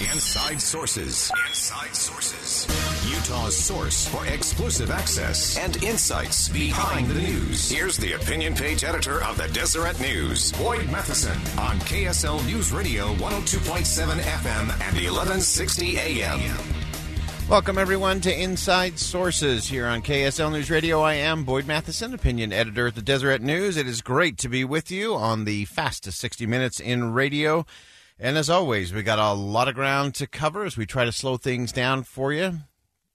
Inside Sources. Inside Sources. Utah's source for exclusive access and insights behind the news. Here's the opinion page editor of the Deseret News, Boyd Matheson, on KSL News Radio 102.7 FM and 1160 AM. Welcome, everyone, to Inside Sources here on KSL News Radio. I am Boyd Matheson, opinion editor at the Deseret News. It is great to be with you on the fastest 60 minutes in radio. And as always, we got a lot of ground to cover as we try to slow things down for you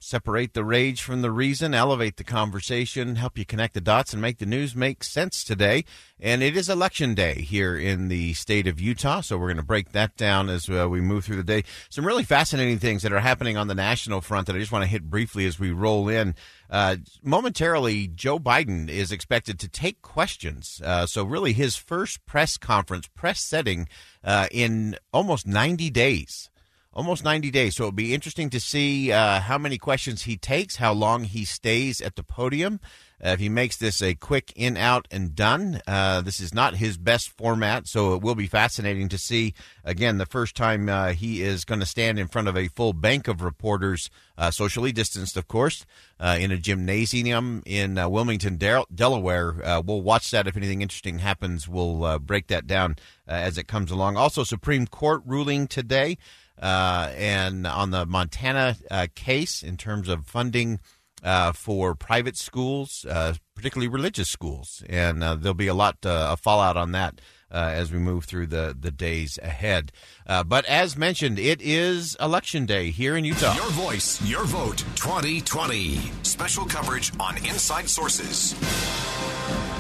separate the rage from the reason, elevate the conversation, help you connect the dots, and make the news make sense today. And it is election day here in the state of Utah, so we're going to break that down as uh, we move through the day. Some really fascinating things that are happening on the national front that I just want to hit briefly as we roll in. Uh, momentarily, Joe Biden is expected to take questions. Uh, so, really, his first press conference, press setting uh, in almost 90 days almost 90 days. So it'll be interesting to see uh, how many questions he takes, how long he stays at the podium. Uh, if he makes this a quick in, out, and done, uh, this is not his best format. So it will be fascinating to see, again, the first time uh, he is going to stand in front of a full bank of reporters, uh, socially distanced, of course, uh, in a gymnasium in Wilmington, Del- Delaware. we'll watch that. If anything interesting happens, we'll break that down as it comes along. Also, Supreme Court ruling today uh, and on the Montana uh, case in terms of funding uh, for private schools, uh, particularly religious schools, and uh, there'll be a lot of fallout on that. as we move through the, the days ahead. but as mentioned, it is election day here in Utah. Your voice, your vote, 2020. Special coverage on Inside Sources.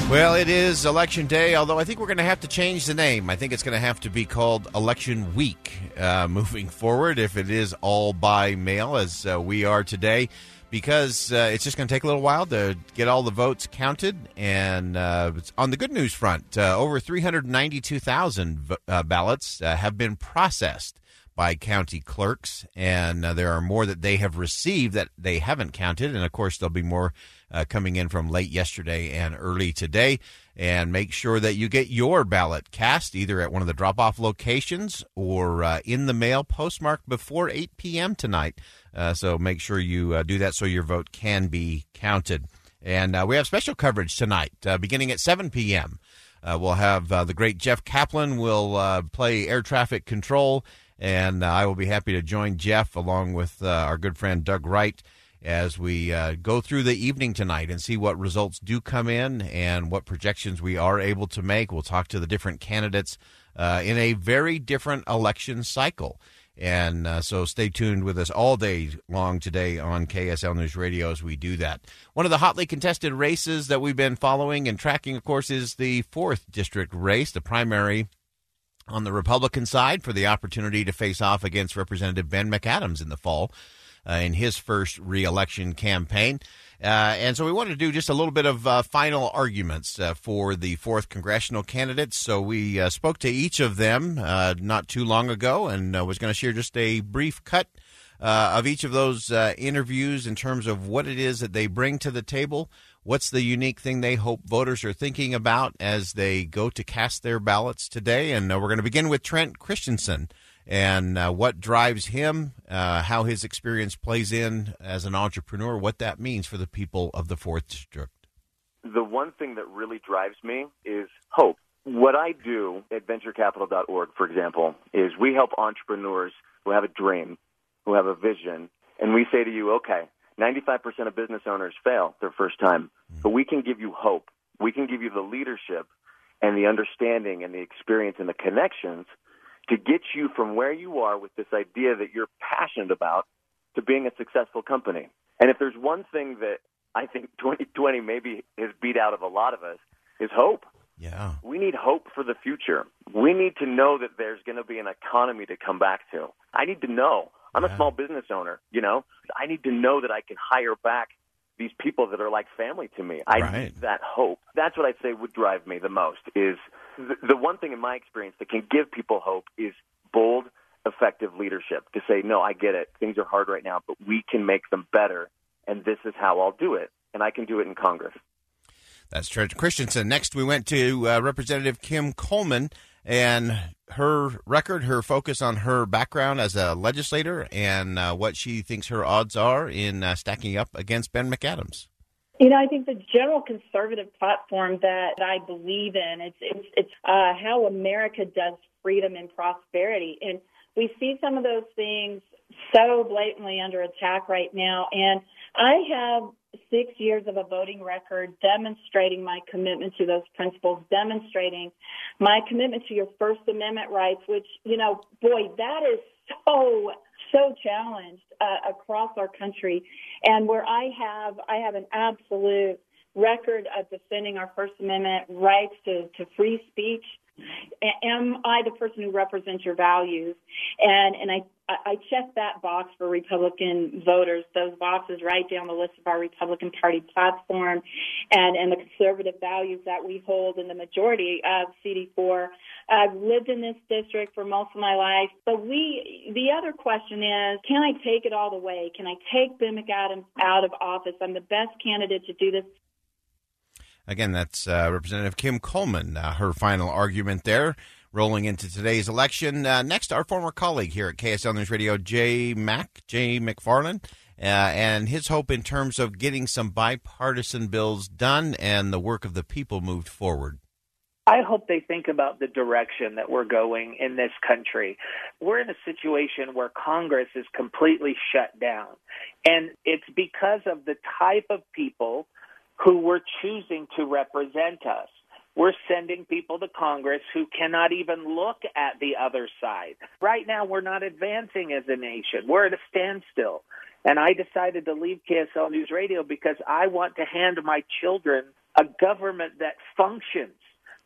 Well, it is election day, although I think we're going to have to change the name. I think it's going to have to be called election week uh, moving forward if it is all by mail as uh, we are today, because uh, it's just going to take a little while to get all the votes counted. And uh, on the good news front, uh, over 392,000 uh, ballots have been processed by county clerks, and there are more that they have received that they haven't counted. And of course, there'll be more uh, coming in from late yesterday and early today. And make sure that you get your ballot cast either at one of the drop off locations or uh, in the mail postmarked before 8 p.m. tonight. Uh, so make sure you uh, do that so your vote can be counted. And uh, we have special coverage tonight uh, beginning at 7 p.m. we'll have the great Jeff Caplan will play air traffic control. And I will be happy to join Jeff along with our good friend Doug Wright as we uh, go through the evening tonight and see what results do come in and what projections we are able to make. We'll talk to the different candidates uh, in a very different election cycle. And uh, so stay tuned with us all day long today on KSL News Radio as we do that. One of the hotly contested races that we've been following and tracking, of course, is the 4th District race, the primary on the Republican side for the opportunity to face off against Representative Ben McAdams in the fall uh, in his first reelection campaign. Uh, and so we wanted to do just a little bit of uh, final arguments uh, for the fourth congressional candidates. So we uh, spoke to each of them uh, not too long ago and was going to share just a brief cut of each of those interviews in terms of what it is that they bring to the table. What's the unique thing they hope voters are thinking about as they go to cast their ballots today? And we're going to begin with Trent Christensen and uh, what drives him, uh, how his experience plays in as an entrepreneur, what that means for the people of the Fourth District. The one thing that really drives me is hope. What I do at venturecapital.org, for example, is we help entrepreneurs who have a dream, who have a vision, and we say to you, okay, 95% of business owners fail their first time, but we can give you hope. We can give you the leadership and the understanding and the experience and the connections to get you from where you are with this idea that you're passionate about to being a successful company. And if there's one thing that I think 2020 maybe has beat out of a lot of us is hope. Yeah. We need hope for the future. We need to know that there's going to be an economy to come back to. I need to know. I'm Yeah. a small business owner, you know. I need to know that I can hire back these people that are like family to me. I Right. need that hope. That's what I'd say would drive me the most is the, the one thing in my experience that can give people hope is bold, effective leadership to say, no, I get it. Things are hard right now, but we can make them better. And this is how I'll do it. And I can do it in Congress. That's Trent Christensen. Next, we went to uh, Representative Kim Coleman and her record, her focus on her background as a legislator, and uh, what she thinks her odds are in uh, stacking up against Ben McAdams. You know, I think the general conservative platform that I believe in it's it's it's uh, how America does freedom and prosperity, and we see some of those things so blatantly under attack right now. And I have six years of a voting record demonstrating my commitment to those principles, demonstrating my commitment to your First Amendment rights, which you know, boy, that is so so challenged uh, across our country and where I have I have an absolute record of defending our First Amendment rights to, to free speech. Am I the person who represents your values? And and I I check that box for Republican voters. Those boxes right down the list of our Republican Party platform, and and the conservative values that we hold in the majority of CD4. I've lived in this district for most of my life, but we. The other question is, can I take it all the way? Can I take Ben McAdams out of office? I'm the best candidate to do this. Again, that's uh, Representative Kim Coleman, uh, her final argument there, rolling into today's election. Uh, next, our former colleague here at KSL News Radio, Jay Mack, Jay McFarland, uh, and his hope in terms of getting some bipartisan bills done and the work of the people moved forward. I hope they think about the direction that we're going in this country. We're in a situation where Congress is completely shut down. And it's because of the type of people who we're choosing to represent us. We're sending people to Congress who cannot even look at the other side. Right now, we're not advancing as a nation. We're at a standstill. And I decided to leave KSL News Radio because I want to hand my children a government that functions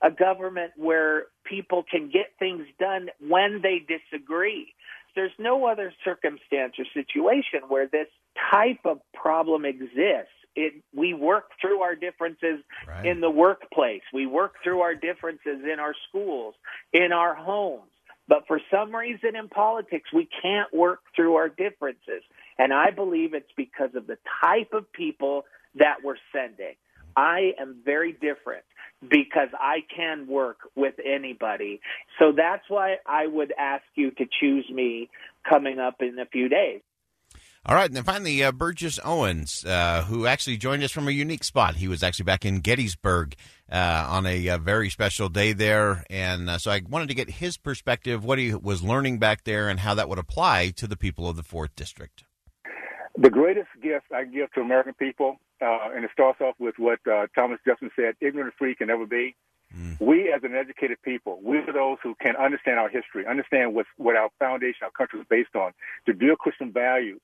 a government where people can get things done when they disagree. There's no other circumstance or situation where this type of problem exists. It, we work through our differences Right. in the workplace. We work through our differences in our schools, in our homes. But for some reason in politics, we can't work through our differences. And I believe it's because of the type of people that we're sending. I am very different because I can work with anybody. So that's why I would ask you to choose me coming up in a few days. All right, and then finally, uh, Burgess Owens, uh, who actually joined us from a unique spot. He was actually back in Gettysburg uh, on a, uh very special day there, and uh, so I wanted to get his perspective, what he was learning back there, and how that would apply to the people of the Fourth District. The greatest gift I give to American people, uh, and it starts off with what uh, Thomas Jefferson said: "Ignorant free can never be." We, as an educated people, we are those who can understand our history, understand what what our foundation, our country is based on, to build Christian values.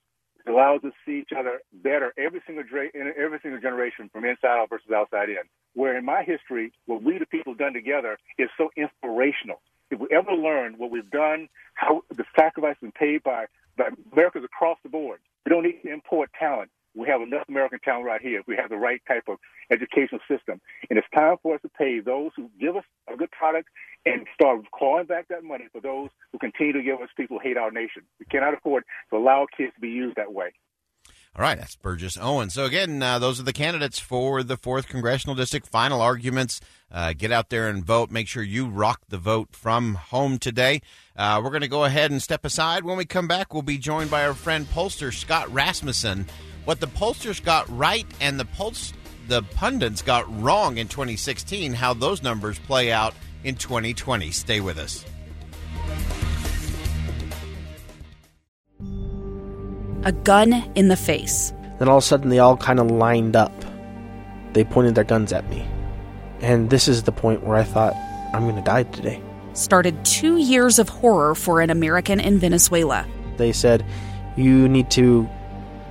It allows us to see each other better every single dra- every single generation, from inside out versus outside in. Where in my history, what we the people done together is so inspirational. If we ever learn what we've done, how the sacrifice been paid by by Americans across the board, we don't need to import talent. We have enough American talent right here. We have the right type of educational system. And it's time for us to pay those who give us a good product and start clawing back that money for those who continue to give us people who hate our nation. We cannot afford to allow kids to be used that way. All right, that's Burgess Owens. So again, uh, those are the candidates for the fourth congressional district. Final arguments. Uh, get out there and vote. Make sure you rock the vote from home today. Uh, we're going to go ahead and step aside. When we come back, we'll be joined by our friend pollster Scott Rasmussen. What the pollsters got right and the pulse, the pundits got wrong in 2016. How those numbers play out in 2020. Stay with us. a gun in the face. Then all of a sudden, they all kind of lined up. They pointed their guns at me. And this is the point where I thought, I'm going to die today. Started two years of horror for an American in Venezuela. They said, You need to